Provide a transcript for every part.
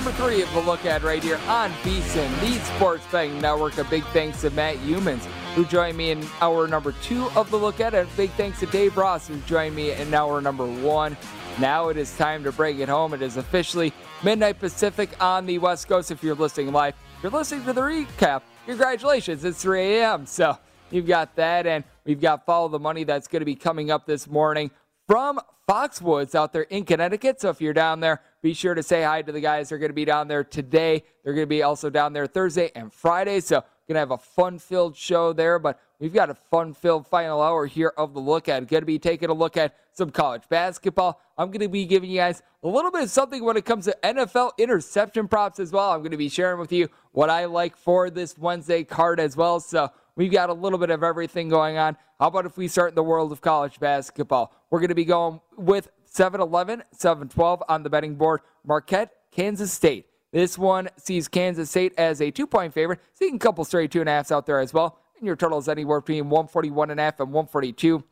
Number three of the look at right here on VSIN, the Sports Betting Network. A big thanks to Matt Youmans, who joined me in hour number two of the look at. And a big thanks to Dave Ross, who joined me in hour number one. Now it is time to bring it home. It is officially midnight Pacific on the West Coast. If you're listening live, if you're listening to the recap. Congratulations, it's 3 a.m. So you've got that, and we've got Follow the Money that's going to be coming up this morning from Foxwoods out there in Connecticut. So if you're down there, be sure to say hi to the guys. They're going to be down there today. They're going to be also down there Thursday and Friday. So going to have a fun-filled show there, but we've got a fun-filled final hour here of the look at. Going to be taking a look at some college basketball. I'm going to be giving you guys a little bit of something when it comes to NFL interception props as well. I'm going to be sharing with you what I like for this Wednesday card as well. So we've got a little bit of everything going on. How about if we start in the world of college basketball? We're going to be going with 7 11, 7 12 on the betting board. Marquette, Kansas State. This one sees Kansas State as a two point favorite, seeing a couple straight two and a halfs out there as well. And your total is anywhere between 141 and a half and 142.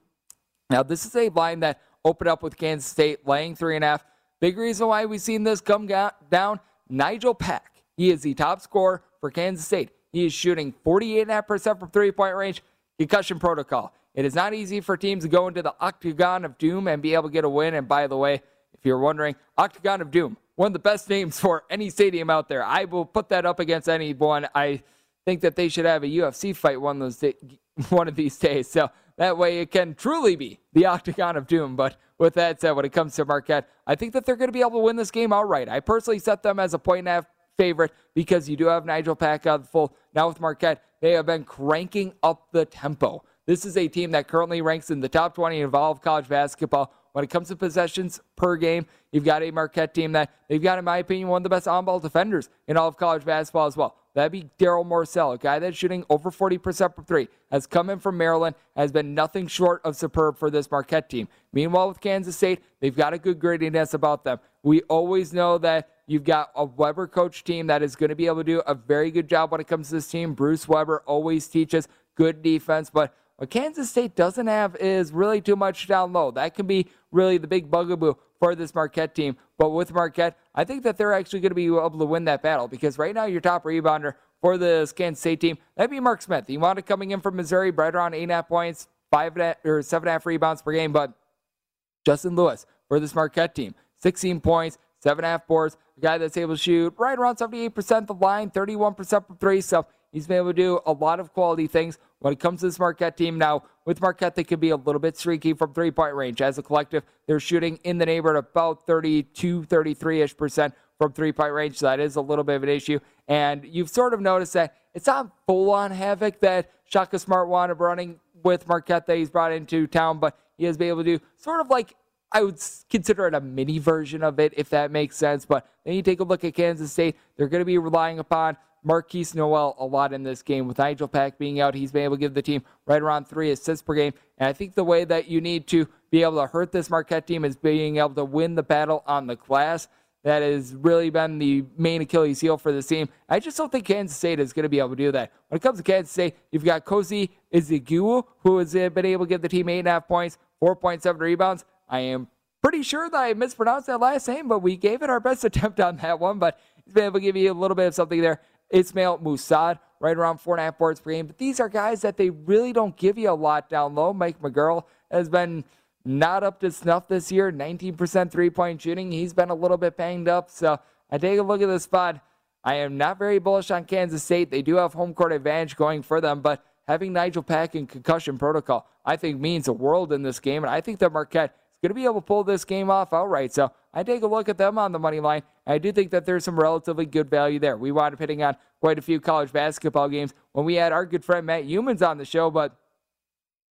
Now, this is a line that opened up with Kansas State laying three and a half. Big reason why we've seen this come down Nigel Pack. He is the top scorer for Kansas State. He is shooting 48.5% from three point range. Concussion protocol. It is not easy for teams to go into the octagon of doom and be able to get a win. And by the way, if you're wondering, octagon of doom, one of the best names for any stadium out there. I will put that up against anyone. I think that they should have a UFC fight one of those one of these days. So that way it can truly be the octagon of doom. But with that said, when it comes to Marquette, I think that they're going to be able to win this game outright. I personally set them as a point and a half favorite because you do have Nigel Pack out full. Now with Marquette, they have been cranking up the tempo. This is a team that currently ranks in the top 20 of all of college basketball. When it comes to possessions per game, you've got a Marquette team that they've got, in my opinion, one of the best on-ball defenders in all of college basketball as well. That'd be Darryl Morsell, a guy that's shooting over 40% from three, has come in from Maryland, has been nothing short of superb for this Marquette team. Meanwhile, with Kansas State, they've got a good grittiness about them. We always know that you've got a Weber coach team that is going to be able to do a very good job when it comes to this team. Bruce Weber always teaches good defense, but what Kansas State doesn't have is really too much down low. That can be really the big bugaboo for this Marquette team. But with Marquette, I think that they're actually going to be able to win that battle because right now your top rebounder for the Kansas State team, that'd be Mark Smith. He wanted coming in from Missouri, right around eight and a half points, five and a or seven and a half rebounds per game. But Justin Lewis for this Marquette team, 16 points, seven and a half boards, a guy that's able to shoot right around 78% the line, 31% from three. So He's been able to do a lot of quality things when it comes to this Marquette team. Now, with Marquette, they can be a little bit streaky from three point range. As a collective, they're shooting in the neighborhood about 32, 33 ish percent from three point range. So that is a little bit of an issue. And you've sort of noticed that it's not full on havoc that Shaka Smart wound up running with Marquette that he's brought into town, but he has been able to do sort of like I would consider it a mini version of it, if that makes sense. But then you take a look at Kansas State. They're going to be relying upon Markquis Nowell a lot in this game. With Nigel Pack being out, he's been able to give the team right around three assists per game. And I think the way that you need to be able to hurt this Marquette team is being able to win the battle on the glass. That has really been the main Achilles heel for this team. I just don't think Kansas State is going to be able to do that. When it comes to Kansas State, you've got Kosi Ezegwu, who has been able to give the team 8.5 points, 4.7 rebounds. I am pretty sure that I mispronounced that last name, but we gave it our best attempt on that one. But he's been able to give you a little bit of something there. Ismail Massoud, right around four and a half boards per game. But these are guys that they really don't give you a lot down low. Mike McGuirl has been not up to snuff this year. 19% three point shooting. He's been a little bit banged up. So I take a look at this spot. I am not very bullish on Kansas State. They do have home court advantage going for them, but having Nigel Pack in concussion protocol, I think means a world in this game. And I think that Marquette going to be able to pull this game off outright. So I take a look at them on the money line. I do think that there's some relatively good value there. We wound up hitting on quite a few college basketball games when we had our good friend Matt Youmans on the show, but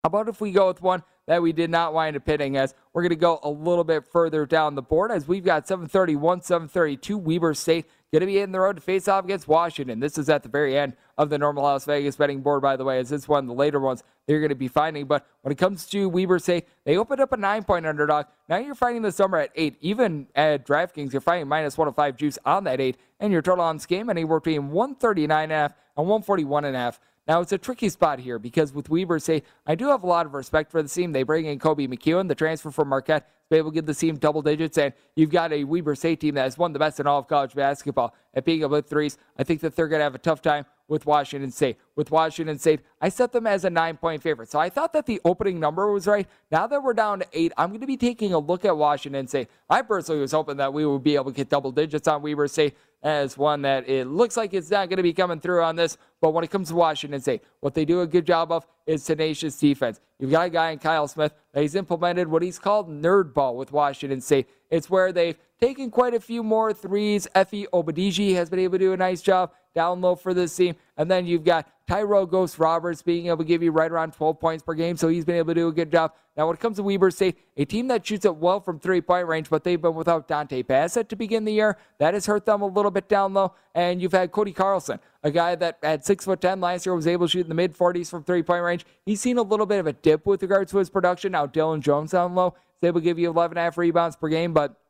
how about if we go with one that we did not wind up hitting as we're going to go a little bit further down the board as we've got 731, 732 Weber State going to be in the road to face off against Washington. This is at the very end of the normal Las Vegas betting board, by the way, as this one of the later ones they're going to be finding. But when it comes to Weber State, they opened up a nine point underdog. Now you're finding the summer at eight. Even at DraftKings, you're finding minus 105 juice on that eight, and your total on this game anywhere between 139.5 and 141.5. Now, it's a tricky spot here because with Weber State, I do have a lot of respect for the team. They bring in Koby McEwen, the transfer from Marquette, able to give the team double digits. And you've got a Weber State team that has won the best in all of college basketball at being to threes. I think that they're going to have a tough time with Washington State. With Washington State, I set them as a nine point favorite. So I thought that the opening number was right. Now that we're down to eight, I'm going to be taking a look at Washington State. I personally was hoping that we would be able to get double digits on Weber State as one that it looks like it's not going to be coming through on this. But when it comes to Washington State, what they do a good job of is tenacious defense. You've got a guy in Kyle Smith that he's implemented what he's called nerd ball with Washington State. It's where they've taken quite a few more threes. Efe Abogidi has been able to do a nice job down low for this team. And then you've got Tyro Ghost Roberts being able to give you right around 12 points per game. So he's been able to do a good job. Now, when it comes to Weber State, a team that shoots it well from three point range, but they've been without Dontay Bassett to begin the year. That has hurt them a little bit down low. And you've had Cody Carlson, a guy that at 10 last year was able to shoot in the mid 40s from three point range. He's seen a little bit of a dip with regards to his production. Now, Dillon Jones down low is able to give you 11 and a half rebounds per game, but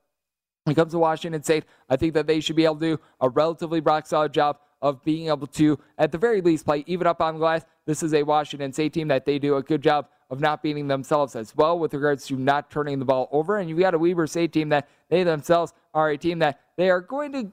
when it comes to Washington State, I think that they should be able to do a relatively rock solid job of being able to, at the very least, play even up on glass. This is a Washington State team that they do a good job of not beating themselves as well with regards to not turning the ball over. And you've got a Weber State team that they themselves are a team that they are going to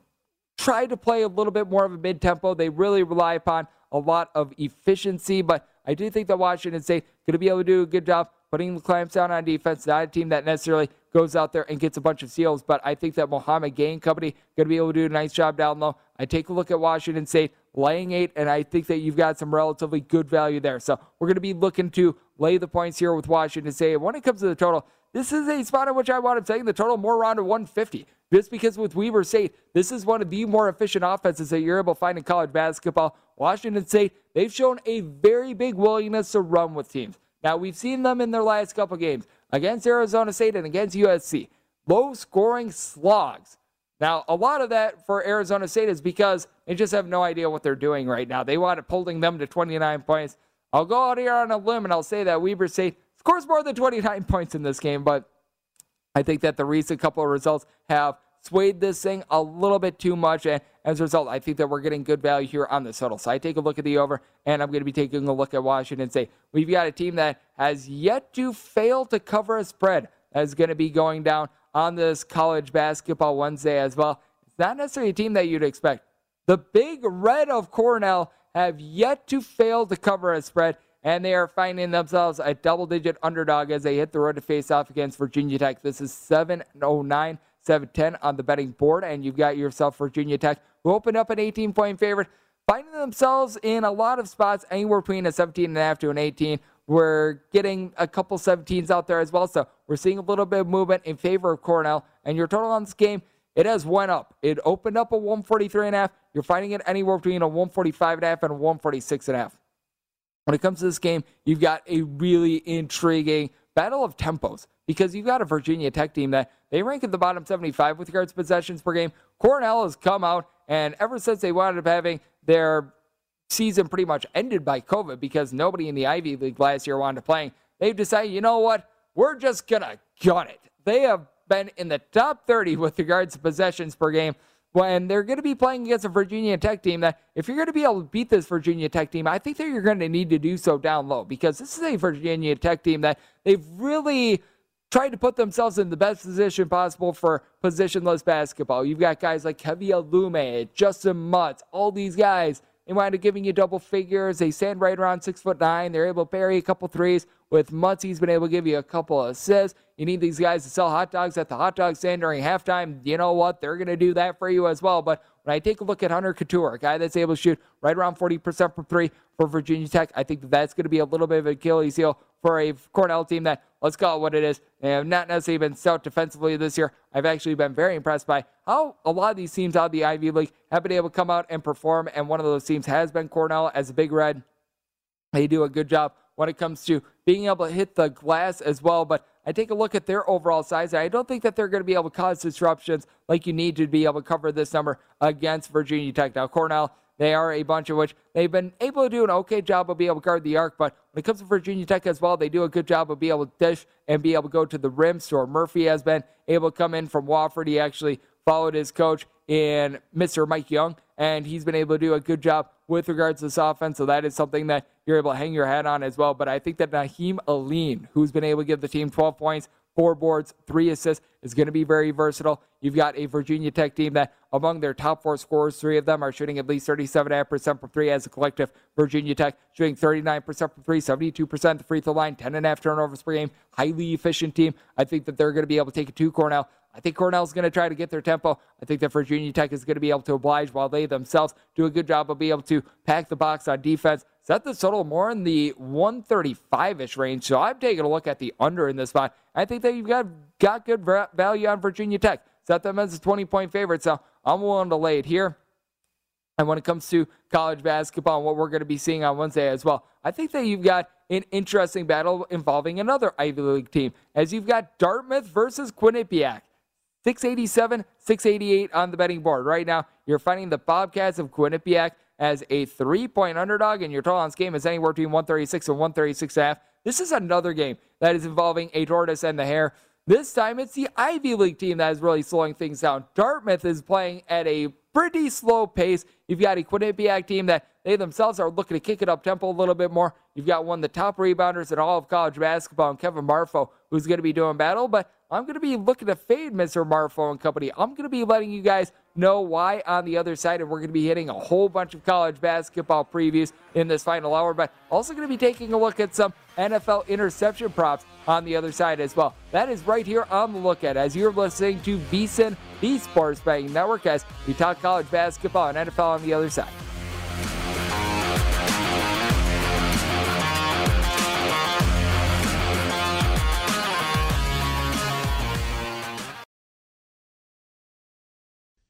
try to play a little bit more of a mid tempo. They really rely upon a lot of efficiency, but I do think that Washington State going to be able to do a good job putting the clamps down on defense. Not a team that necessarily goes out there and gets a bunch of steals, but I think that Mouhamed Gueye Company going to be able to do a nice job down low. I take a look at Washington State laying eight, and I think that you've got some relatively good value there. So we're going to be looking to lay the points here with Washington State. When it comes to the total, this is a spot in which I wound up saying the total more around to 150. Just because with Weber State, this is one of the more efficient offenses that you're able to find in college basketball. Washington State, they've shown a very big willingness to run with teams. Now, we've seen them in their last couple games against Arizona State and against USC. Low scoring slogs. Now, a lot of that for Arizona State is because they just have no idea what they're doing right now. They wound up holding them to 29 points. I'll go out here on a limb and I'll say that Weber State scores more than 29 points in this game, but I think that the recent couple of results have swayed this thing a little bit too much. And as a result, I think that we're getting good value here on the total. So I take a look at the over, and I'm going to be taking a look at Washington State. We've got a team that has yet to fail to cover a spread that is going to be going down on this college basketball Wednesday as well. It's not necessarily a team that you'd expect. The Big Red of Cornell have yet to fail to cover a spread, and they are finding themselves a double digit underdog as they hit the road to face off against Virginia Tech. This is 709. 7 10 on the betting board, and you've got yourself Virginia Tech, who opened up an 18 point favorite. finding themselves in a lot of spots anywhere between a 17 and a half to an 18. We're getting a couple 17s out there as well. So we're seeing a little bit of movement in favor of Cornell. And your total on this game, it has went up. It opened up a 143 and a half. You're finding it anywhere between a 145 and a half and a 146 and a half. When it comes to this game, you've got a really intriguing battle of tempos because you've got a Virginia Tech team that they rank at the bottom 75 with regards to possessions per game. Cornell has come out, and ever since they wound up having their season pretty much ended by COVID because nobody in the Ivy League last year wanted to play, they've decided, you know what? We're just going to gun it. They have been in the top 30 with regards to possessions per game when they're going to be playing against a Virginia Tech team that if you're going to be able to beat this Virginia Tech team, I think that you're going to need to do so down low because this is a Virginia Tech team that they've really tried to put themselves in the best position possible for positionless basketball. You've got guys like Keve Aluma, Justyn Mutts, all these guys. They wind up giving you double figures. They stand right around six foot nine. They're able to bury a couple threes. With Mutts, he's been able to give you a couple of assists. You need these guys to sell hot dogs at the hot dog stand during halftime. You know what? They're going to do that for you as well. But when I take a look at Hunter Cattoor, a guy that's able to shoot right around 40% from three for Virginia Tech, I think that that's going to be a little bit of an Achilles heel for a Cornell team that, let's call it what it is, they have not necessarily been stout defensively this year. I've actually been very impressed by how a lot of these teams out of the Ivy League have been able to come out and perform. And one of those teams has been Cornell as a Big Red. They do a good job when it comes to being able to hit the glass as well. But I take a look at their overall size. I don't think that they're going to be able to cause disruptions like you need to be able to cover this number against Virginia Tech. Now, Cornell, they are a bunch of which they've been able to do an okay job of being able to guard the arc. But when it comes to Virginia Tech as well, they do a good job of being able to dish and be able to go to the rim. So Murphy has been able to come in from Wofford. He actually followed his coach in Mr. Mike Young, and he's been able to do a good job with regards to this offense. So that is something that you're able to hang your hat on as well. But I think that Nahiem Alleyne, who's been able to give the team 12 points, four boards, three assists, is going to be very versatile. You've got a Virginia Tech team that among their top four scorers, three of them are shooting at least 37.5% from three as a collective. Virginia Tech shooting 39% from three, 72% the free throw line, 10.5 turnovers per game. Highly efficient team. I think that they're going to be able to take it to Cornell. I think Cornell's going to try to get their tempo. I think that Virginia Tech is going to be able to oblige while they themselves do a good job of being able to pack the box on defense. Set the total more in the 135 ish range. So I'm taking a look at the under in this spot. I think that you've got, got good value on Virginia Tech. Set them as a 20 point favorite. So I'm willing to lay it here. And when it comes to college basketball and what we're going to be seeing on Wednesday as well, I think that you've got an interesting battle involving another Ivy League team, as you've got Dartmouth versus Quinnipiac. 687, 688 on the betting board. Right now, you're finding the Bobcats of Quinnipiac as a three point underdog, and your total on this game is anywhere between 136 and 136 and a half. This is another game that is involving a tortoise and the hare. This time, it's the Ivy League team that is really slowing things down. Dartmouth is playing at a pretty slow pace. You've got a Quinnipiac team that they themselves are looking to kick it up tempo a little bit more. You've got one of the top rebounders in all of college basketball, Kevin Marfo, who's going to be doing battle. But I'm going to be looking to fade Mr. Marfo and company. I'm going to be letting you guys know why on the other side, and we're going to be hitting a whole bunch of college basketball previews in this final hour, but also going to be taking a look at some NFL interception props on the other side as well. That is right here on the look at as you're listening to VSIN, the Sports Betting Network, as we talk college basketball and NFL on the other side.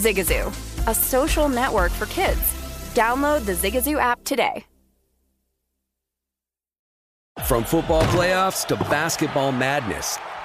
Zigazoo, a social network for kids. Download the Zigazoo app today. From football playoffs to basketball madness,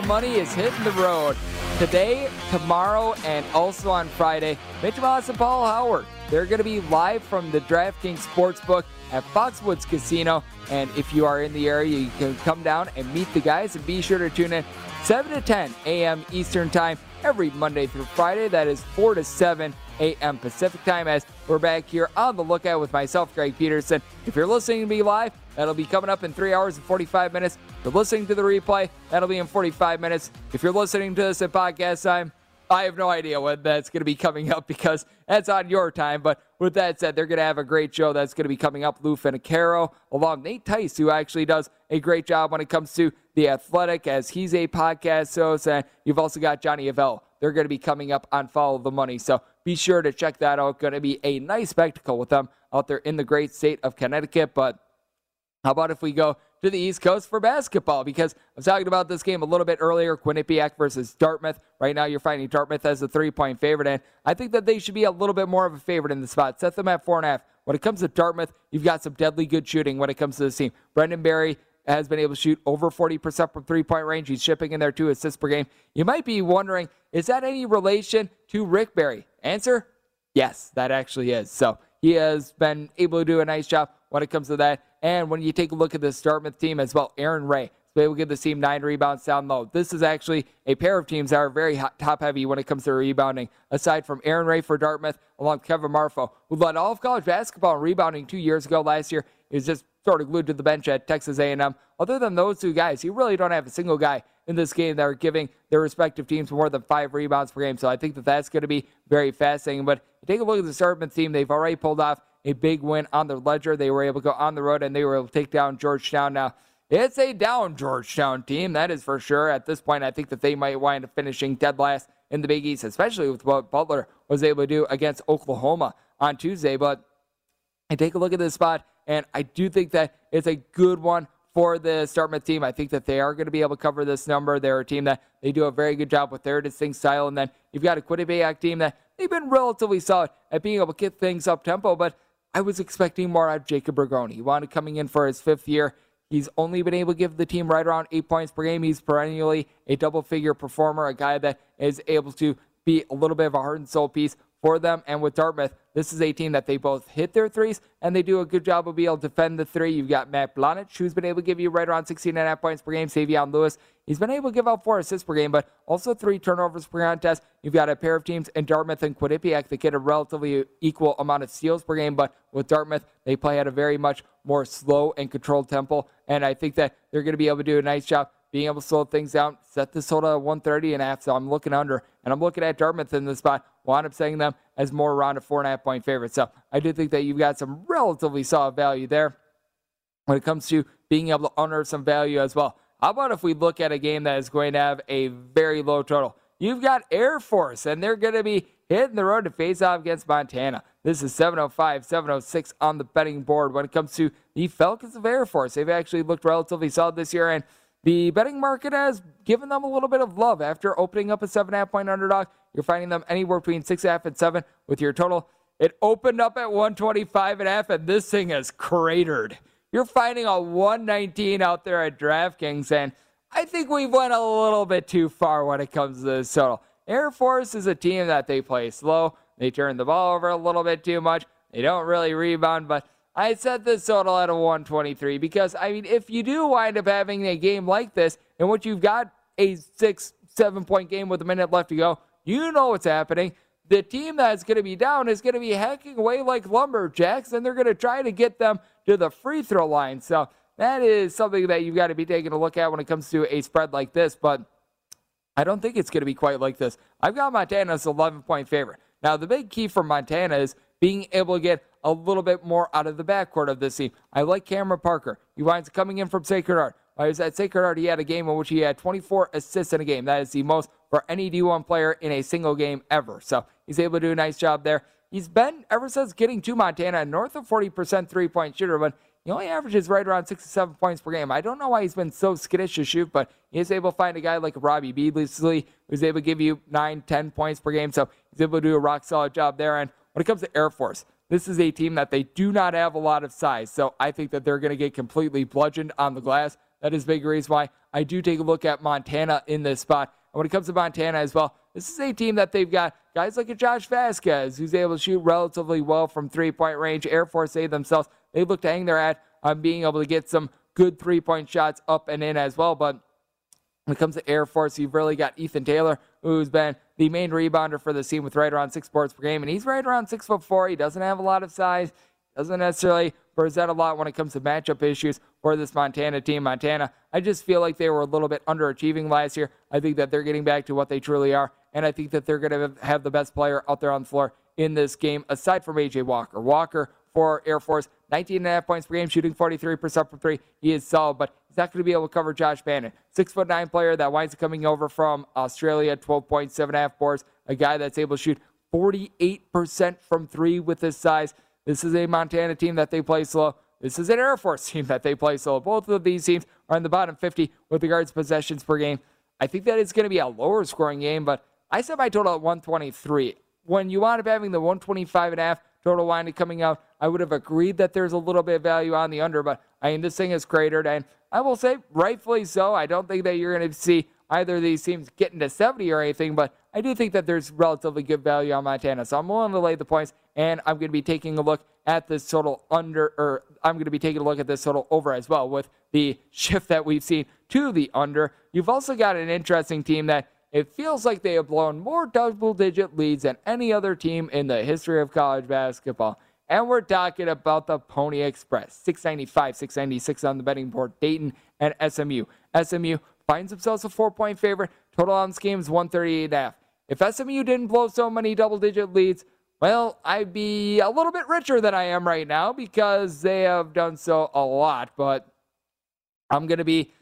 the money is hitting the road. Today, tomorrow, and also on Friday, Mitch Moss and Paul Howard. They're going to be live from the DraftKings Sportsbook at Foxwoods Casino. And if you are in the area, you can come down and meet the guys and be sure to tune in 7 to 10 a.m. Eastern Time every Monday through Friday. That is 4 to 7 a.m. Pacific Time as we're back here on the lookout with myself, Greg Peterson. If you're listening to me live, that'll be coming up in 3 hours and 45 minutes. If you're listening to the replay, that'll be in 45 minutes. If you're listening to this at podcast time, I have no idea when that's going to be coming up because that's on your time. But with that said, they're going to have a great show that's going to be coming up. Lou Finocchiaro, along Nate Tice, who actually does a great job when it comes to the athletic, as he's a podcast host. And you've also got Johnny Avello. They're going to be coming up on Follow the Money. So be sure to check that out. Going to be a nice spectacle with them out there in the great state of Connecticut. But how about if we go to the East Coast for basketball? Because I was talking about this game a little bit earlier Quinnipiac versus Dartmouth. Right now, you're finding Dartmouth as a three point favorite, and I think that they should be a little bit more of a favorite in the spot. Set them at four and a half. When it comes to Dartmouth, you've got some deadly good shooting when it comes to this team. Brendan Barry has been able to shoot over 40% from three point range. He's shipping in there two assists per game. You might be wondering, is that any relation to Rick Barry? Answer yes, that actually is. So he has been able to do a nice job when it comes to that. And when you take a look at this Dartmouth team as well, Aaryn Rai able to give the team nine rebounds down low. This is actually a pair of teams that are very top heavy when it comes to rebounding. Aside from Aaryn Rai for Dartmouth, along with Kevin Marfo, who led all of college basketball in rebounding two years ago last year, he was just sort of glued to the bench at Texas A&M. Other than those two guys, you really don't have a single guy in this game that are giving their respective teams more than five rebounds per game. So I think that that's going to be very fascinating. But take a look at the Dartmouth team; they've already pulled off a big win on their ledger. They were able to go on the road and they were able to take down Georgetown. Now it's a down Georgetown team, that is for sure. At this point, I think that they might wind up finishing dead last in the Big East, especially with what Butler was able to do against Oklahoma on Tuesday. But I take a look at this spot, and I do think that it's a good one for the Dartmouth team. I think that they are going to be able to cover this number. They're a team that they do a very good job with their distinct style. And then you've got a Quinnipiac team that they've been relatively solid at being able to get things up tempo, but I was expecting more out of Jacob Rigoni. He wanted coming in for his fifth year. He's only been able to give the team right around eight points per game. He's perennially a double figure performer, a guy that is able to be a little bit of a heart and soul piece for them. And with Dartmouth, this is a team that they both hit their threes and they do a good job of being able to defend the three. You've got Matt Balanc, who's been able to give you right around 16 and a half points per game. Savion Lewis, he's been able to give out four assists per game, but also three turnovers per contest. You've got a pair of teams in Dartmouth and Quinnipiac that get a relatively equal amount of steals per game, but with Dartmouth, they play at a very much more slow and controlled tempo. And I think that they're going to be able to do a nice job being able to slow things down, set this total at 130 and a half. So I'm looking under, and I'm looking at Dartmouth in this spot. Wind up setting them as more around a four and a half point favorite. So I do think that you've got some relatively solid value there when it comes to being able to honor some value as well. How about if we look at a game that is going to have a very low total? You've got Air Force, and they're going to be hitting the road to face off against Montana. This is 705, 706 on the betting board when it comes to the Falcons of Air Force. They've actually looked relatively solid this year, and the betting market has given them a little bit of love after opening up a seven and a half point underdog. You're finding them anywhere between six and a half and seven with your total. It opened up at 125 and a half, and this thing has cratered. You're finding a 119 out there at DraftKings, and I think we've went a little bit too far when it comes to this total. Air Force is a team that they play slow. They turn the ball over a little bit too much. They don't really rebound, but I set this total at a 123 because, I mean, if you do wind up having a game like this in which you've got a six, seven point game with a minute left to go, you know what's happening. The team that's going to be down is going to be hacking away like lumberjacks, and they're going to try to get them to the free throw line. So that is something that you've got to be taking a look at when it comes to a spread like this. But I don't think it's going to be quite like this. I've got Montana as 11 point favorite. Now, the big key for Montana is being able to get a little bit more out of the backcourt of this team. I like Cameron Parker. He winds up coming in from Sacred Heart. While he was at Sacred Heart, he had a game in which he had 24 assists in a game. That is the most for any D1 player in a single game ever. So he's able to do a nice job there. He's been, ever since getting to Montana, north of 40% three point shooter, but he only averages right around 67 points per game. I don't know why he's been so skittish to shoot, but he is able to find a guy like Robbie Beasley who's able to give you 9, 10 points per game. So he's able to do a rock solid job there. And when it comes to Air Force, this is a team that they do not have a lot of size. So I think that they're going to get completely bludgeoned on the glass. That is a big reason why I do take a look at Montana in this spot. And when it comes to Montana as well, this is a team that they've got guys like a Josh Vazquez, who's able to shoot relatively well from three point range. Air Force A themselves, they look to hang their hat on being able to get some good three point shots up and in as well. But when it comes to Air Force, you've really got Ethan Taylor, who's been the main rebounder for the team with right around six boards per game, and he's right around six foot four. He doesn't have a lot of size, doesn't necessarily present a lot when it comes to matchup issues for this Montana team. Montana, I just feel like they were a little bit underachieving last year. I think that they're getting back to what they truly are, and I think that they're going to have the best player out there on the floor in this game, aside from AJ Walker. Walker for Air Force, 19 and a half points per game, shooting 43% from three. He is solid, but not going to be able to cover Josh Bannan. Six foot nine player that winds up coming over from Australia, 12.7 and a half boards. A guy that's able to shoot 48% from three with his size. This is a Montana team that they play slow. This is an Air Force team that they play slow. Both of these teams are in the bottom 50 with regards to possessions per game. I think that it's going to be a lower scoring game, but I set my total at 123. When you wind up having the 125 and a half total line coming out, I would have agreed that there's a little bit of value on the under, but I mean, this thing is cratered, and I will say, rightfully so. I don't think that you're going to see either of these teams getting to 70 or anything, but I do think that there's relatively good value on Montana. So I'm willing to lay the points, and I'm going to be taking a look at this total under, or I'm going to be taking a look at this total over as well with the shift that we've seen to the under. You've also got an interesting team that it feels like they have blown more double digit leads than any other team in the history of college basketball. And we're talking about the Pony Express. 695, 696 on the betting board. Dayton and SMU. SMU finds themselves a four point favorite. Total on this game is 138.5. If SMU didn't blow so many double digit leads, well, I'd be a little bit richer than I am right now because they have done so a lot. But I'm going to be.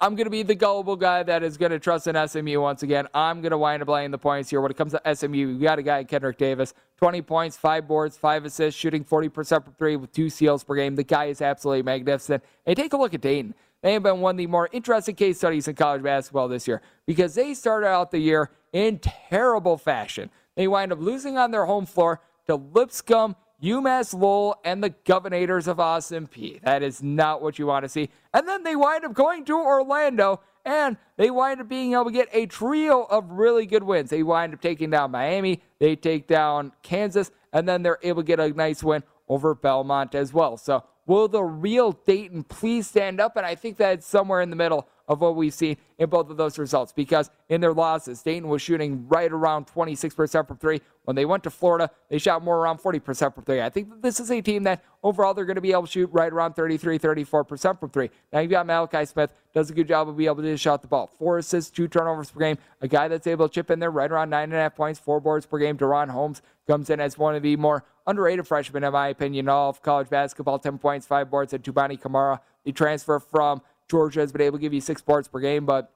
I'm going to be the gullible guy that is going to trust in SMU once again. I'm going to wind up laying the points here. When it comes to SMU, we got a guy, Kendrick Davis, 20 points, five boards, five assists, shooting 40% from three with two steals per game. The guy is absolutely magnificent. And take a look at Dayton. They have been one of the more interesting case studies in college basketball this year because they started out the year in terrible fashion. They wind up losing on their home floor to Lipscomb UMass Lowell and the Governators of Peay. That is not what you want to see. And then they wind up going to Orlando and they wind up being able to get a trio of really good wins. They wind up taking down Miami, they take down Kansas, and then they're able to get a nice win over Belmont as well. So, will the real Dayton please stand up? And I think that's somewhere in the middle of what we've seen in both of those results because in their losses, Dayton was shooting right around 26% from three. When they went to Florida, they shot more around 40% from three. I think this is a team that overall they're going to be able to shoot right around 33, 34% from three. Now you've got Malachi Smith, does a good job of being able to shot the ball. Four assists, two turnovers per game. A guy that's able to chip in there right around nine and a half points, four boards per game. DaRon Holmes comes in as one of the more underrated freshmen, in my opinion, all of college basketball. 10 points, five boards, and Toumani Camara, the transfer from Georgia has been able to give you six boards per game, but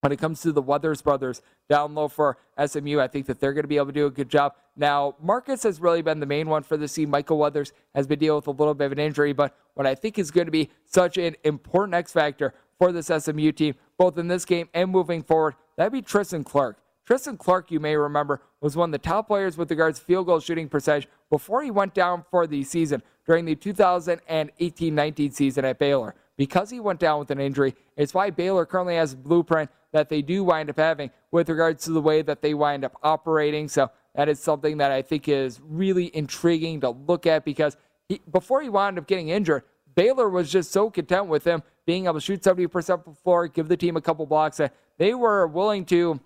when it comes to the Weathers brothers down low for SMU, I think that they're going to be able to do a good job. Now, Marcus has really been the main one for the team. Michael Weathers has been dealing with a little bit of an injury, but what I think is going to be such an important X factor for this SMU team, both in this game and moving forward, that'd be Tristan Clark. Tristan Clark, you may remember, was one of the top players with regards to field goal shooting percentage before he went down for the season during the 2018 19 season at Baylor because he went down with an injury. It's why Baylor currently has a blueprint that they do wind up having with regards to the way that they wind up operating. So that is something that I think is really intriguing to look at because he, before he wound up getting injured, Baylor was just so content with him being able to shoot 70% from the floor, give the team a couple blocks that they were willing to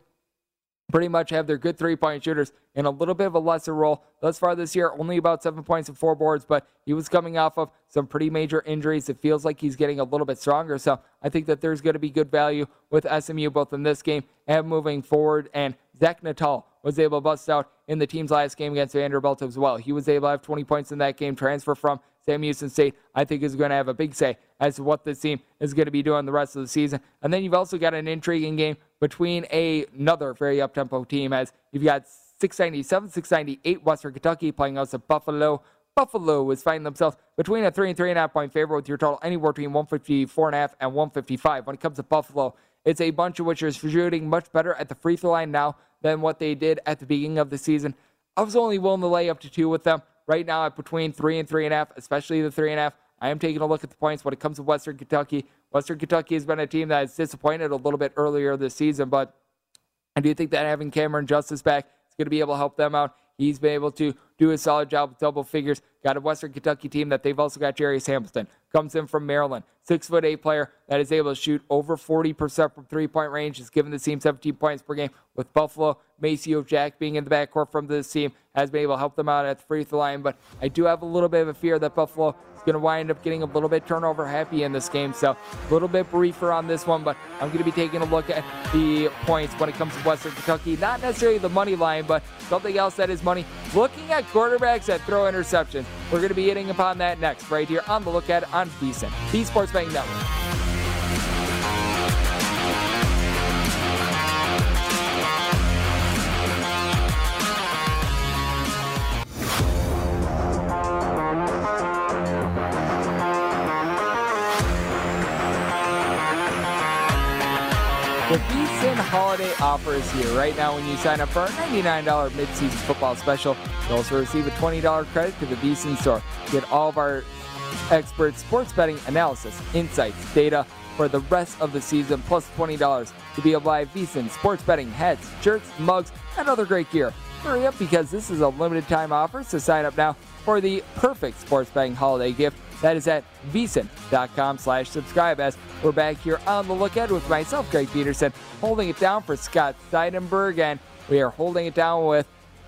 pretty much have their good three point shooters in a little bit of a lesser role. Thus far this year, only about seven points and four boards, but he was coming off of some pretty major injuries. It feels like he's getting a little bit stronger. So I think that there's going to be good value with SMU both in this game and moving forward. And Zach Nutall was able to bust out in the team's last game against Vanderbilt as well. He was able to have 20 points in that game, transfer from Sam Houston State, I think is going to have a big say as to what this team is going to be doing the rest of the season. And then you've also got an intriguing game between a, another very up-tempo team as you've got 697, 698 Western Kentucky playing us at Buffalo. Buffalo is finding themselves between a three and three and a half point favorite with your total anywhere between 154 and a half and 155. When it comes to Buffalo, it's a bunch of which is shooting much better at the free throw line now than what they did at the beginning of the season. I was only willing to lay up to two with them right now at between three and three and a half, especially the three and a half. I am taking a look at the points when it comes to Western Kentucky. Western Kentucky has been a team that has disappointed a little bit earlier this season, but I do think that having Cameron Justice back is going to be able to help them out. He's been able to do a solid job with double figures. Got a Western Kentucky team that they've also got Jairus Hamilton. Comes in from Maryland. Six foot eight player that is able to shoot over 40% from three point range. Is giving the team 17 points per game. With Buffalo, Maceo Jack being in the backcourt from this team has been able to help them out at the free throw line. But I do have a little bit of a fear that Buffalo is going to wind up getting a little bit turnover happy in this game. So a little bit briefer on this one, but I'm going to be taking a look at the points when it comes to Western Kentucky. Not necessarily the money line, but something else that is money. Looking at quarterbacks that throw interceptions. We're going to be hitting upon that next right here on the look at on VSIN, the Sports Betting Network. Holiday offer is here right now when you sign up for our $99 midseason football special. You'll also receive a $20 credit to the VSIN store. Get all of our expert sports betting analysis, insights, data for the rest of the season, plus $20 to be able to buy VSIN sports betting hats, shirts, mugs, and other great gear. Hurry up because this is a limited time offer, so sign up now for the perfect sports betting holiday gift that is at vsin.com slash subscribe as we're back here on the lookout with myself, Greg Peterson, holding it down for Scott Seidenberg, and we are holding it down with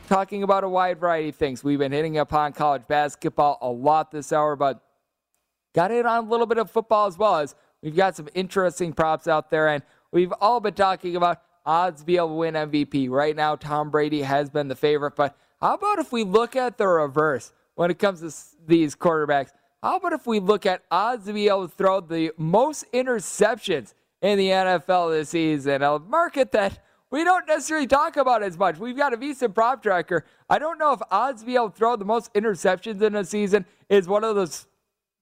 talking about a wide variety of things. We've been hitting upon college basketball a lot this hour, but got it on a little bit of football as well as we've got some interesting props out there, and we've all been talking about odds be able to win MVP. Right now, Tom Brady has been the favorite, but how about if we look at the reverse when it comes to these quarterbacks? How about if we look at odds to be able to throw the most interceptions in the NFL this season? A market that we don't necessarily talk about as much. We've got a VSIN prop tracker. I don't know if odds to be able to throw the most interceptions in a season is one of those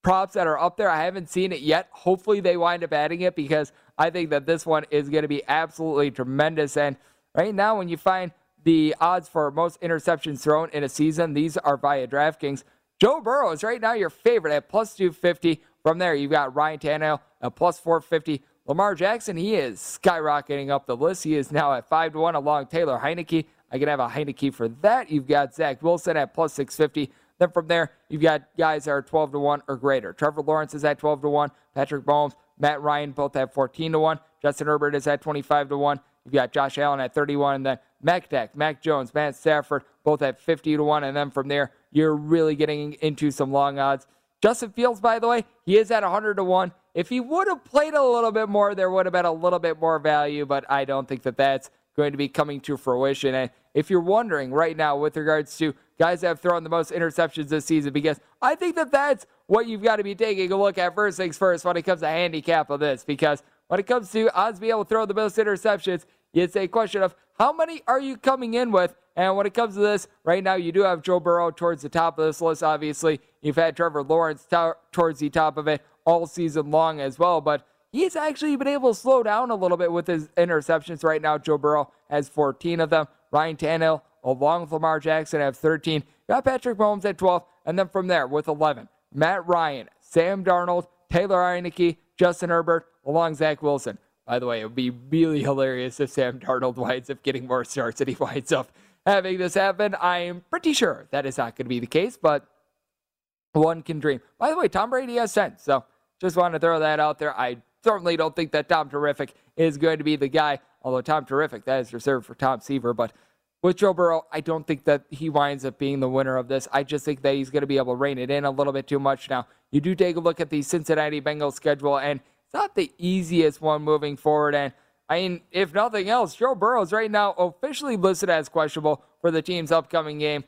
props that are up there. I haven't seen it yet. Hopefully they wind up adding it because I think that this one is going to be absolutely tremendous. And right now, when you find the odds for most interceptions thrown in a season. These are via DraftKings. Joe Burrow is right now your favorite at plus 250. From there, you've got Ryan Tannehill at plus 450. Lamar Jackson, he is skyrocketing up the list. He is now at 5 to 1 along Taylor Heinicke. I can have a Heinicke for that. You've got Zach Wilson at plus 650. Then from there, you've got guys that are 12 to 1 or greater. Trevor Lawrence is at 12 to 1. Patrick Mahomes, Matt Ryan both at 14 to 1. Justin Herbert is at 25 to 1. You've got Josh Allen at 31, and then Mac Deck, Mac Jones, Matt Stafford, both at 50 to 1. And then from there, you're really getting into some long odds. Justin Fields, by the way, he is at 100 to 1. If he would have played a little bit more, there would have been a little bit more value, but I don't think that that's going to be coming to fruition. And if you're wondering right now with regards to guys that have thrown the most interceptions this season, because I think that that's what you've got to be taking a look at first things first when it comes to handicap of this, because when it comes to odds being able to throw the most interceptions, it's a question of how many are you coming in with? And when it comes to this, right now you do have Joe Burrow towards the top of this list, obviously. You've had Trevor Lawrence t- towards the top of it all season long as well, but he's actually been able to slow down a little bit with his interceptions right now. Joe Burrow has 14 of them. Ryan Tannehill, along with Lamar Jackson, have 13. got Patrick Mahomes at 12, and then from there with 11, Matt Ryan, Sam Darnold, Taylor Heinicke, Justin Herbert, along Zach Wilson. By the way, it would be really hilarious if Sam Darnold winds up getting more starts and he winds up having this happen. I'm pretty sure that is not going to be the case, but one can dream. By the way, Tom Brady has 10, so just want to throw that out there. I certainly don't think that Tom Terrific is going to be the guy, although Tom Terrific, that is reserved for Tom Seaver, but with Joe Burrow, I don't think that he winds up being the winner of this. I just think that he's going to be able to rein it in a little bit too much now. You do take a look at the Cincinnati Bengals schedule, and not the easiest one moving forward. And I mean, if nothing else, Joe Burrow is right now officially listed as questionable for the team's upcoming game.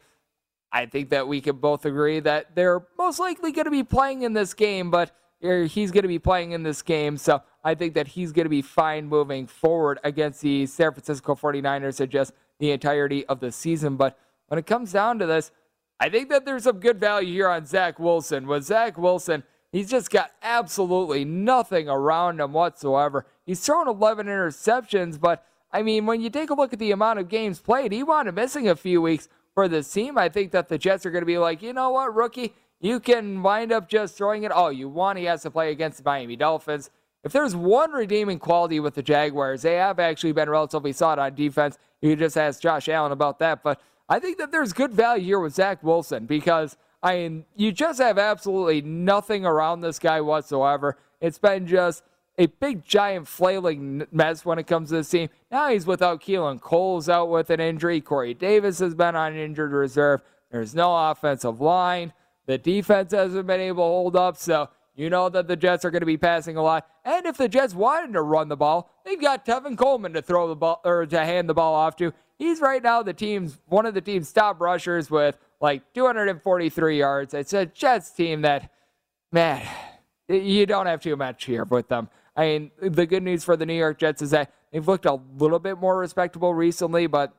I think that we can both agree that they're most likely going to be playing in this game, but uh, he's going to be playing in this game. So I think that he's going to be fine moving forward against the San Francisco 49ers at just the entirety of the season. But when it comes down to this, I think that there's some good value here on Zach Wilson. With Zach Wilson, He's just got absolutely nothing around him whatsoever. He's thrown 11 interceptions, but I mean, when you take a look at the amount of games played, he wound up missing a few weeks for this team. I think that the Jets are going to be like, you know what, rookie, you can wind up just throwing it all you want. He has to play against the Miami Dolphins. If there's one redeeming quality with the Jaguars, they have actually been relatively solid on defense. You just ask Josh Allen about that. But I think that there's good value here with Zach Wilson because I mean, you just have absolutely nothing around this guy whatsoever. It's been just a big, giant, flailing mess when it comes to this team. Now he's without Keelan Cole's out with an injury. Corey Davis has been on injured reserve. There's no offensive line. The defense hasn't been able to hold up. So you know that the Jets are going to be passing a lot. And if the Jets wanted to run the ball, they've got Tevin Coleman to throw the ball or to hand the ball off to. He's right now the team's one of the team's top rushers with like 243 yards. It's a Jets team that, man, you don't have too much here with them. I mean, the good news for the New York Jets is that they've looked a little bit more respectable recently, but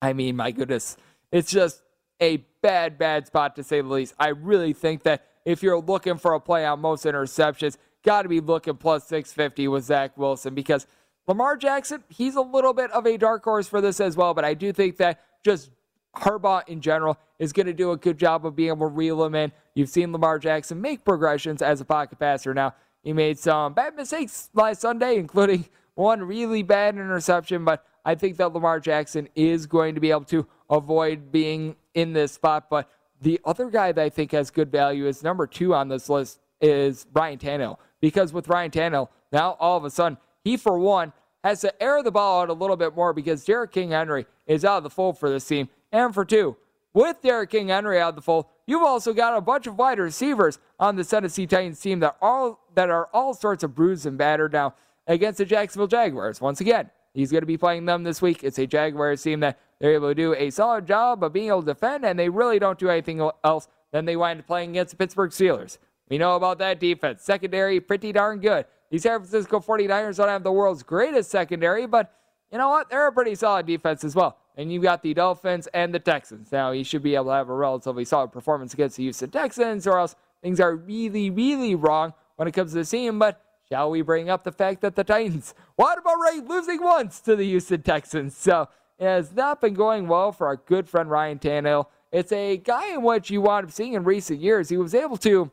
I mean, my goodness, it's just a bad, bad spot to say the least. I really think that if you're looking for a play on most interceptions, got to be looking plus 650 with Zach Wilson because Lamar Jackson, he's a little bit of a dark horse for this as well, but I do think that just Harbaugh in general is going to do a good job of being able to reel him in. You've seen Lamar Jackson make progressions as a pocket passer. Now, he made some bad mistakes last Sunday, including one really bad interception, but I think that Lamar Jackson is going to be able to avoid being in this spot. But the other guy that I think has good value is number two on this list is Ryan Tannehill. Because with Ryan Tannehill, now all of a sudden, he for one has to air the ball out a little bit more because Derrick King Henry is out of the fold for this team. And for two, with Derrick King Henry out of the fold, you've also got a bunch of wide receivers on the Tennessee Titans team that are that are all sorts of bruised and battered now against the Jacksonville Jaguars. Once again, he's going to be playing them this week. It's a Jaguars team that they're able to do a solid job of being able to defend, and they really don't do anything else. than they wind up playing against the Pittsburgh Steelers. We know about that defense. Secondary, pretty darn good. The San Francisco 49ers don't have the world's greatest secondary, but you know what? They're a pretty solid defense as well. And you've got the Dolphins and the Texans. Now, you should be able to have a relatively solid performance against the Houston Texans, or else things are really, really wrong when it comes to the team. But shall we bring up the fact that the Titans, what about Ray losing once to the Houston Texans? So it has not been going well for our good friend Ryan Tannehill. It's a guy in which you wound up seeing in recent years. He was able to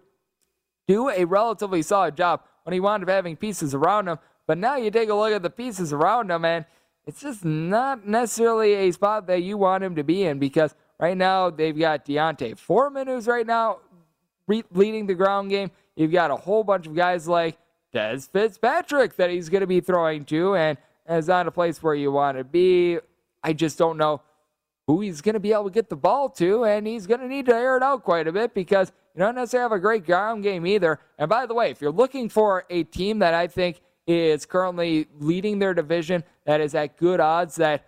do a relatively solid job when he wound up having pieces around him. But now you take a look at the pieces around him, and it's just not necessarily a spot that you want him to be in because right now they've got D'Onta Foreman, who's right now re- leading the ground game. You've got a whole bunch of guys like Dez Fitzpatrick that he's going to be throwing to, and is not a place where you want to be. I just don't know who he's going to be able to get the ball to, and he's going to need to air it out quite a bit because you don't necessarily have a great ground game either. And by the way, if you're looking for a team that I think is currently leading their division, that is at good odds that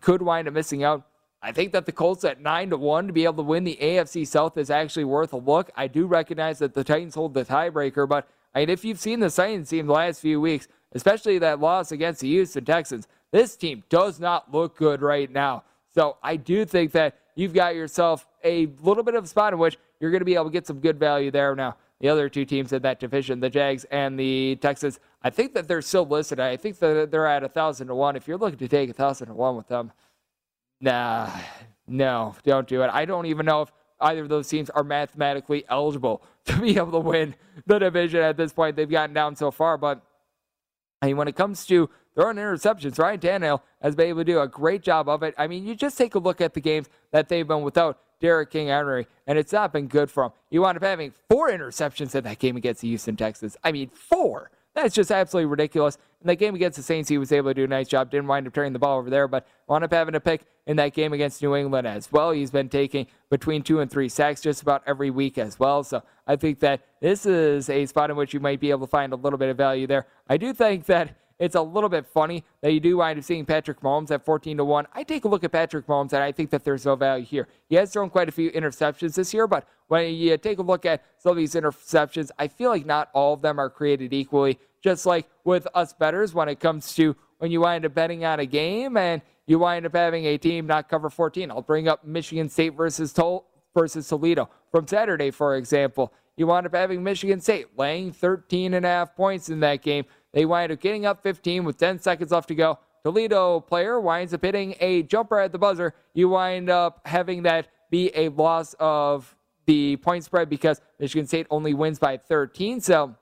could wind up missing out, I think that the Colts at nine to one to be able to win the AFC South is actually worth a look. I do recognize that the Titans hold the tiebreaker, but I mean, if you've seen the Titans team the last few weeks, especially that loss against the Houston Texans, this team does not look good right now. So I do think that you've got yourself a little bit of a spot in which you're going to be able to get some good value there. Now, the other two teams in that division, the Jags and the Texans, I think that they're still listed. I think that they're at a thousand to one. If you're looking to take a thousand to one with them, nah, no, don't do it. I don't even know if either of those teams are mathematically eligible to be able to win the division at this point. They've gotten down so far, but I mean, when it comes to throwing interceptions, Ryan Tannehill has been able to do a great job of it. I mean, you just take a look at the games that they've been without Derrick King Henry, and it's not been good for him. You wound up having four interceptions in that game against the Houston Texans. I mean, four. That's just absolutely ridiculous. In that game against the Saints, he was able to do a nice job. Didn't wind up turning the ball over there, but wound up having a pick in that game against New England as well. He's been taking between two and three sacks just about every week as well. So I think that this is a spot in which you might be able to find a little bit of value there. I do think that it's a little bit funny that you do wind up seeing Patrick Mahomes at 14 to 1. I take a look at Patrick Mahomes and I think that there's no value here. He has thrown quite a few interceptions this year, but when you take a look at some of these interceptions, I feel like not all of them are created equally. Just like with us betters, when it comes to when you wind up betting on a game and you wind up having a team not cover 14. I'll bring up Michigan State versus Tol- versus Toledo from Saturday, for example. You wind up having Michigan State laying 13 and a half points in that game. They wind up getting up 15 with 10 seconds left to go. Toledo player winds up hitting a jumper at the buzzer. You wind up having that be a loss of the point spread because Michigan State only wins by 13. So,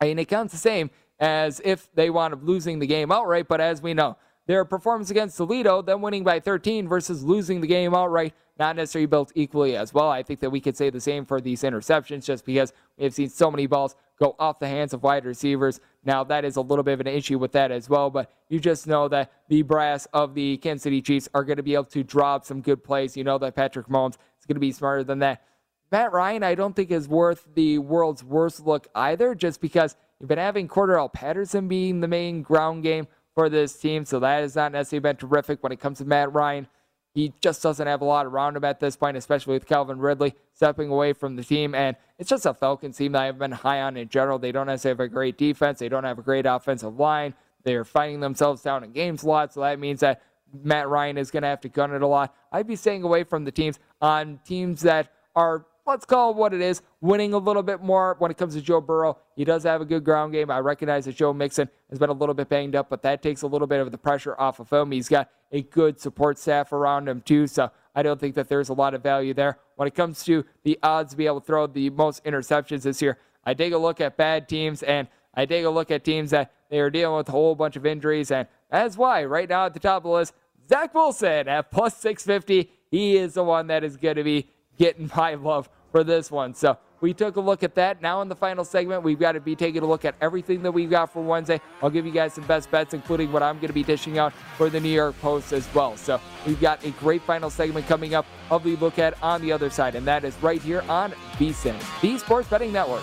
I mean, it counts the same as if they wound up losing the game outright. But as we know, their performance against Toledo, them winning by 13 versus losing the game outright, not necessarily built equally as well. I think that we could say the same for these interceptions just because we have seen so many balls go off the hands of wide receivers. Now, that is a little bit of an issue with that as well, but you just know that the brass of the Kansas City Chiefs are going to be able to drop some good plays. You know that Patrick Mahomes is going to be smarter than that. Matt Ryan, I don't think is worth the world's worst look either, just because you've been having Cordarrelle Patterson being the main ground game for this team, so that has not necessarily been terrific when it comes to Matt Ryan. He just doesn't have a lot around him at this point, especially with Calvin Ridley stepping away from the team. And it's just a Falcons team that I've been high on in general. They don't necessarily have a great defense, they don't have a great offensive line. They're finding themselves down in games a lot, so that means that Matt Ryan is going to have to gun it a lot. I'd be staying away from the teams on teams that are let's call it what it is, winning a little bit more when it comes to Joe Burrow. He does have a good ground game. I recognize that Joe Mixon has been a little bit banged up, but that takes a little bit of the pressure off of him. He's got a good support staff around him, too, so I don't think that there's a lot of value there. When it comes to the odds to be able to throw the most interceptions this year, I take a look at bad teams and I take a look at teams that they are dealing with a whole bunch of injuries, and that's why right now at the top of the list, Zach Wilson at plus 650. He is the one that is going to be getting my love for this one. So we took a look at that. Now in the final segment, we've got to be taking a look at everything that we've got for Wednesday. I'll give you guys some best bets, including what I'm going to be dishing out for the New York Post as well. So we've got a great final segment coming up of the look at on the other side, and that is right here on VSIN, the Sports Betting Network.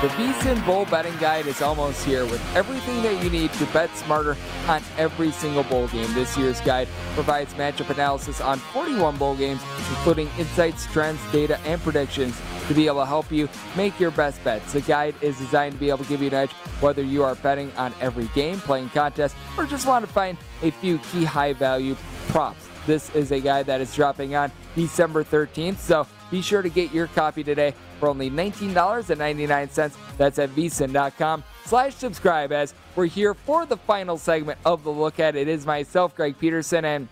The VSIN Bowl betting guide is almost here with everything that you need to bet smarter on every single bowl game. This year's guide provides matchup analysis on 41 bowl games, including insights, trends, data, and predictions to be able to help you make your best bets. The guide is designed to be able to give you an edge whether you are betting on every game, playing contests, or just want to find a few key high value props. This is a guide that is dropping on December 13th, so be sure to get your copy today for only $19.99. That's at vsin.com slash subscribe as we're here for the final segment of the look at. It is myself, Greg Peterson, and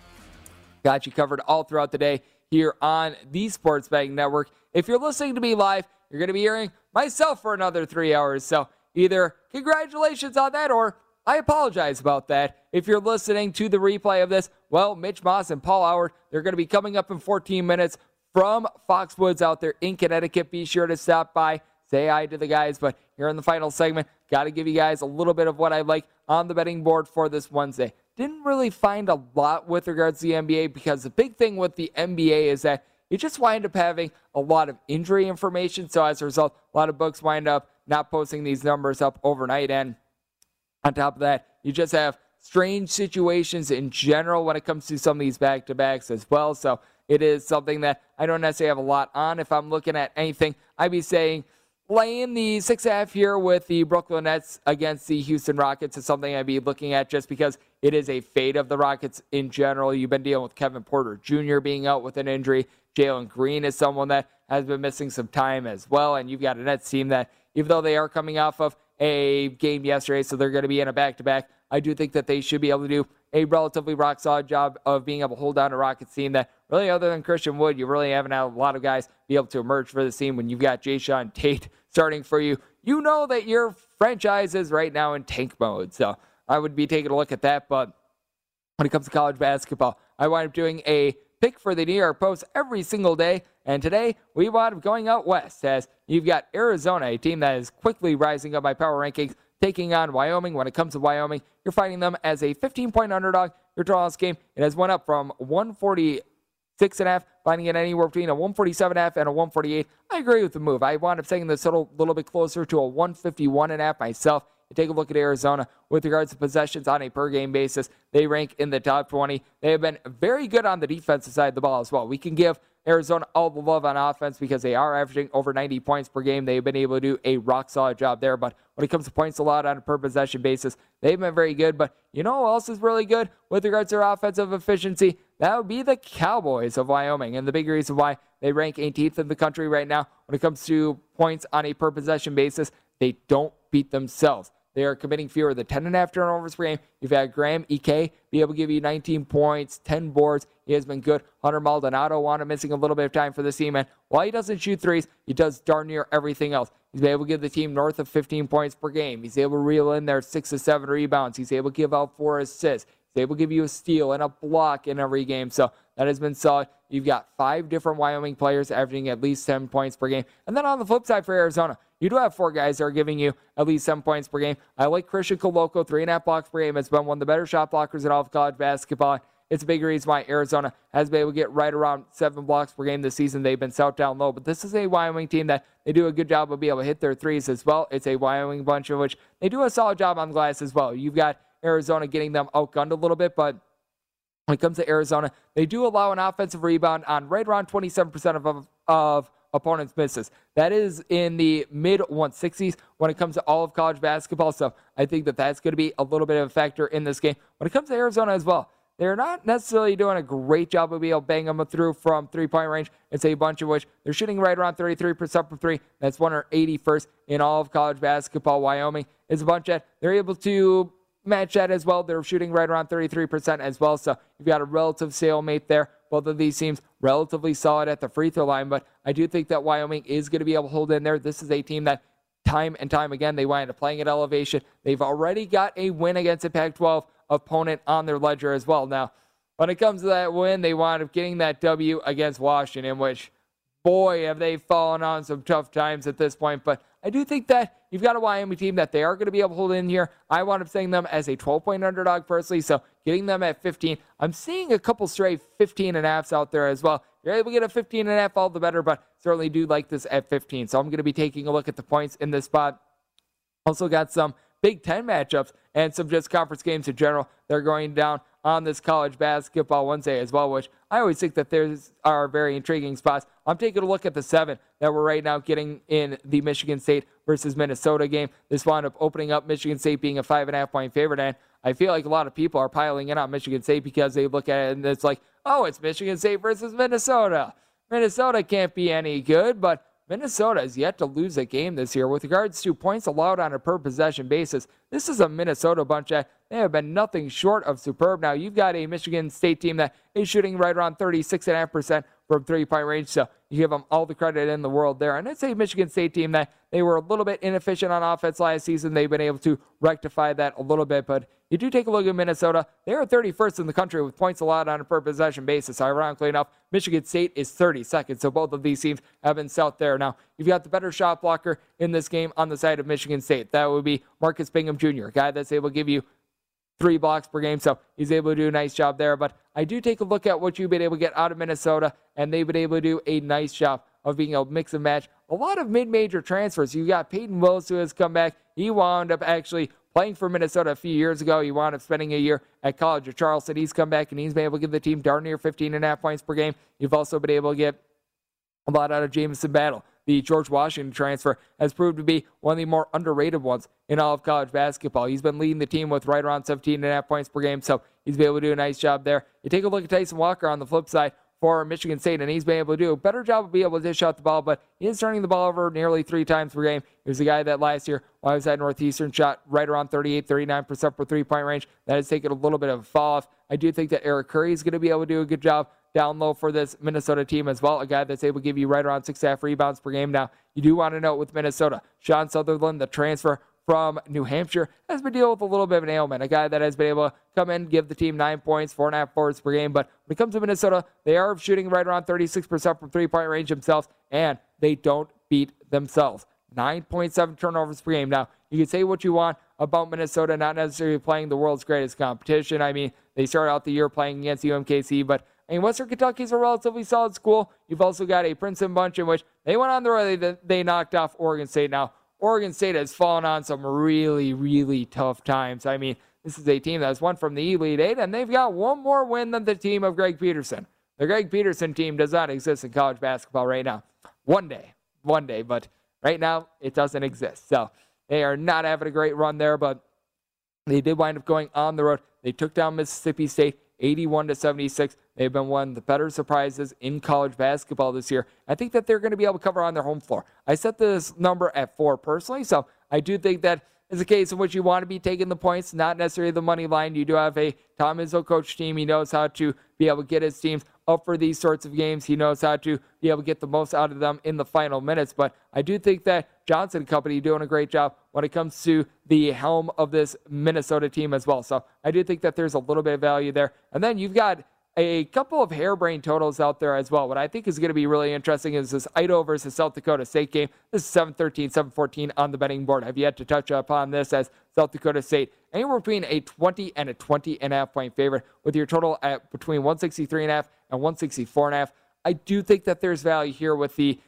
got you covered all throughout the day here on the Sports Betting Network. If you're listening to me live, you're going to be hearing myself for another three hours. So either congratulations on that or I apologize about that. If you're listening to the replay of this, well, Mitch Moss and Paul Howard, they're going to be coming up in 14 minutes from Foxwoods out there in Connecticut. Be sure to stop by, say hi to the guys. But here in the final segment, got to give you guys a little bit of what I like on the betting board for this Wednesday. Didn't really find a lot with regards to the NBA because the big thing with the NBA is that you just wind up having a lot of injury information. So as a result, a lot of books wind up not posting these numbers up overnight. And on top of that, you just have strange situations in general when it comes to some of these back to backs as well. So it is something that I don't necessarily have a lot on. If I'm looking at anything, I'd be saying laying the six and a half here with the Brooklyn Nets against the Houston Rockets is something I'd be looking at just because it is a fate of the Rockets in general. You've been dealing with Kevin Porter Jr. being out with an injury. Jalen Green is someone that has been missing some time as well. And you've got a Nets team that, even though they are coming off of a game yesterday, so they're going to be in a back to back, I do think that they should be able to do a relatively rock solid job of being able to hold down a Rockets team that really, other than Christian Wood, you really haven't had a lot of guys be able to emerge for the team when you've got Jae'Sean Tate starting for you. You know that your franchise is right now in tank mode. So I would be taking a look at that. But when it comes to college basketball, I wind up doing a pick for the New York Post every single day. And today, we wound up going out west as you've got Arizona, a team that is quickly rising up my power rankings, taking on Wyoming. When it comes to Wyoming, you're fighting them as a 15 point underdog. Your draw this game, it has went up from 146 and a half, finding it anywhere between a 147 and a half and a 148. I agree with the move. I wound up saying this a little, little bit closer to a 151 and a half myself. You take a look at Arizona with regards to possessions on a per game basis. They rank in the top 20. They have been very good on the defensive side of the ball as well. We can give Arizona all the love on offense because they are averaging over 90 points per game. They've been able to do a rock solid job there. But when it comes to points allowed on a per possession basis, they've been very good. But you know who else is really good with regards to their offensive efficiency? That would be the Cowboys of Wyoming. And the big reason why they rank 18th in the country right now when it comes to points on a per possession basis, they don't beat themselves. They are committing fewer than 10 and a half turnovers per game. You've had Graham Ike be able to give you 19 points, 10 boards. He has been good. Hunter Maldonado wound up missing a little bit of time for the team, and while he doesn't shoot threes, he does darn near everything else. He's been able to give the team north of 15 points per game. He's able to reel in there six to seven rebounds. He's able to give out four assists. He's able to give you a steal and a block in every game. So that has been solid. You've got five different Wyoming players averaging at least 10 points per game. And then on the flip side for Arizona, you do have four guys that are giving you at least seven points per game. I like Christian Koloko, three and a half blocks per game. It's been one of the better shot blockers in all of college basketball. It's a big reason why Arizona has been able to get right around seven blocks per game this season. They've been south down low, but this is a Wyoming team that they do a good job of being able to hit their threes as well. It's a Wyoming bunch of which they do a solid job on glass as well. You've got Arizona getting them outgunned a little bit, but when it comes to Arizona, they do allow an offensive rebound on right around 27% of, of opponents' misses. That is in the mid 160s when it comes to all of college basketball. So I think that that's going to be a little bit of a factor in this game. When it comes to Arizona as well, they're not necessarily doing a great job of being able to bang them through from three point range. It's a bunch of which they're shooting right around 33% from three. That's 181st in all of college basketball. Wyoming is a bunch that they're able to match that as well. They're shooting right around 33% as well. So you've got a relative stalemate there. Both of these teams relatively solid at the free throw line, but I do think that Wyoming is going to be able to hold in there. This is a team that time and time again they wind up playing at elevation. They've already got a win against a Pac 12 opponent on their ledger as well. Now, when it comes to that win, they wind up getting that W against Washington, which, boy, have they fallen on some tough times at this point. But I do think that you've got a Wyoming team that they are going to be able to hold in here. I wound up saying them as a 12 point underdog personally, so getting them at 15. I'm seeing a couple straight 15 and a halfs out there as well. If you're able to get a 15 and a half, all the better, but certainly do like this at 15. So I'm going to be taking a look at the points in this spot. Also got some Big Ten matchups and some just conference games in general. They're going down on this college basketball Wednesday as well, which I always think that there's are very intriguing spots. I'm taking a look at the seven that we're right now getting in the Michigan State versus Minnesota game. This wound up opening up Michigan State being a five and a half point favorite, and I feel like a lot of people are piling in on Michigan State because they look at it and it's like, oh, it's Michigan State versus Minnesota. Minnesota can't be any good, but Minnesota has yet to lose a game this year. With regards to points allowed on a per possession basis, this is a Minnesota bunch that they have been nothing short of superb. Now, you've got a Michigan State team that is shooting right around 36.5% from three point range. So you give them all the credit in the world there. And it's a Michigan State team that they were a little bit inefficient on offense last season. They've been able to rectify that a little bit. But you do take a look at Minnesota. They are 31st in the country with points allowed on a per possession basis. Ironically enough, Michigan State is 32nd. So both of these teams have been south there. Now, you've got the better shot blocker in this game on the side of Michigan State. That would be Marcus Bingham Jr., a guy that's able to give you three blocks per game. So he's able to do a nice job there. But I do take a look at what you've been able to get out of Minnesota, and they've been able to do a nice job of being to mix and match a lot of mid-major transfers. You got Peyton Willis who has come back. He wound up actually playing for Minnesota a few years ago. He wound up spending a year at College of Charleston. He's come back and he's been able to give the team darn near 15 and a half points per game. You've also been able to get a lot out of Jamison Battle the George Washington transfer has proved to be one of the more underrated ones in all of college basketball. He's been leading the team with right around 17 and a half points per game, so he's been able to do a nice job there. You take a look at Tyson Walker on the flip side for Michigan State, and he's been able to do a better job of being able to dish out the ball, but he is turning the ball over nearly three times per game. He was the guy that last year, while I was at Northeastern, shot right around 38, 39% for three point range. That has taken a little bit of a fall off. I do think that Eric Curry is going to be able to do a good job down low for this Minnesota team as well. A guy that's able to give you right around six half rebounds per game. Now, you do want to note with Minnesota, Sean Sutherland, the transfer from New Hampshire has been dealing with a little bit of an ailment. A guy that has been able to come in, give the team nine points, four and a half boards per game. But when it comes to Minnesota, they are shooting right around 36% from three point range themselves, and they don't beat themselves. 9.7 turnovers per game. Now, you can say what you want about Minnesota not necessarily playing the world's greatest competition. I mean, they started out the year playing against UMKC, but Mean, Western Kentucky is a relatively solid school. You've also got a Princeton bunch in which they went on the road. They, they knocked off Oregon State. Now, Oregon State has fallen on some really, really tough times. I mean, this is a team that's won from the Elite Eight, and they've got one more win than the team of Greg Peterson. The Greg Peterson team does not exist in college basketball right now. One day, one day, but right now it doesn't exist. So they are not having a great run there, but they did wind up going on the road. They took down Mississippi State 81 to 76. They've been one of the better surprises in college basketball this year. I think that they're going to be able to cover on their home floor. I set this number at four personally, so I do think that is a case in which you want to be taking the points, not necessarily the money line. You do have a Tom Izzo coach team. He knows how to be able to get his teams up for these sorts of games. He knows how to be able to get the most out of them in the final minutes. But I do think that Johnson Company doing a great job when it comes to the helm of this Minnesota team as well. So I do think that there's a little bit of value there. And then you've got a couple of harebrained totals out there as well. What I think is going to be really interesting is this Idaho versus South Dakota State game. This is 713, 714 on the betting board. I've yet to touch upon this as South Dakota State anywhere between a 20 and a 20 and a half point favorite with your total at between 163 and a half and 164 and a half. I do think that there's value here with the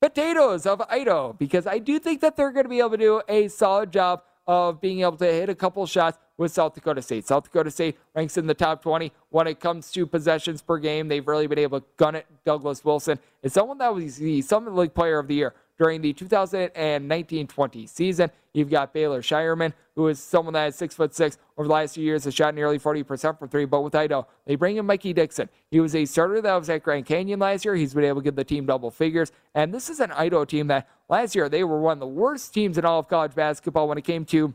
potatoes of Idaho because I do think that they're going to be able to do a solid job of being able to hit a couple shots with South Dakota State. South Dakota State ranks in the top 20 when it comes to possessions per game. They've really been able to gun it. Douglas Wilson is someone that was the Summit League Player of the Year during the 2019-20 season. You've got Baylor Scheierman, who is someone that is six foot six over the last few years, has shot nearly 40% from three. But with Idaho, they bring in Mikey Dixon. He was a starter that was at Grand Canyon last year. He's been able to give the team double figures. And this is an Idaho team that last year they were one of the worst teams in all of college basketball when it came to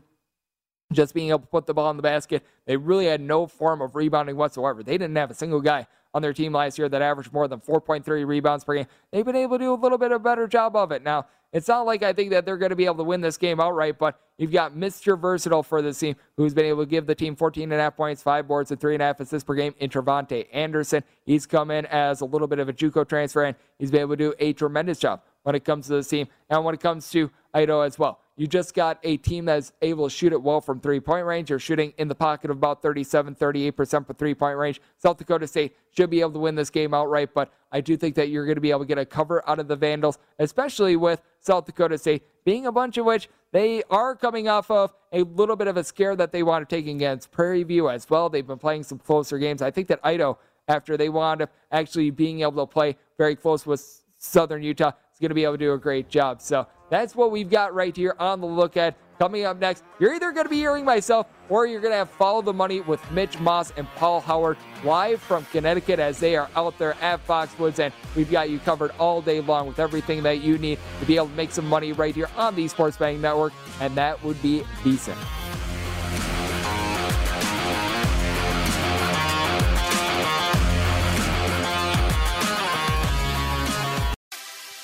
just being able to put the ball in the basket. They really had no form of rebounding whatsoever. They didn't have a single guy on their team last year that averaged more than 4.3 rebounds per game. They've been able to do a little bit of a better job of it. Now, it's not like I think that they're going to be able to win this game outright, but you've got Mr. Versatile for this team who's been able to give the team 14 and a half points, five boards, and three and a half assists per game in Trevante Anderson. He's come in as a little bit of a Juco transfer, and he's been able to do a tremendous job when it comes to this team and when it comes to Idaho as well. You just got a team that's able to shoot it well from three point range. You're shooting in the pocket of about 37, 38% for three point range. South Dakota State should be able to win this game outright, but I do think that you're going to be able to get a cover out of the Vandals, especially with South Dakota State being a bunch of which they are coming off of a little bit of a scare that they want to take against Prairie View as well. They've been playing some closer games. I think that Idaho, after they wound up actually being able to play very close with Southern Utah, is going to be able to do a great job. So that's what we've got right here on the look at. Coming up next, you're either going to be hearing myself or you're going to have Follow the Money with Mitch Moss and Paul Howard live from Connecticut as they are out there at Foxwoods. And we've got you covered all day long with everything that you need to be able to make some money right here on the Sports Betting Network. And that would be decent.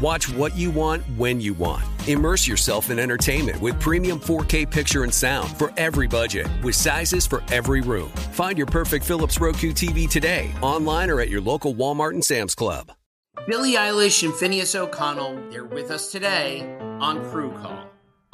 Watch what you want when you want. Immerse yourself in entertainment with premium 4K picture and sound for every budget, with sizes for every room. Find your perfect Philips Roku TV today, online or at your local Walmart and Sam's Club. Billie Eilish and Finneas O'Connell, they're with us today on Crew Call.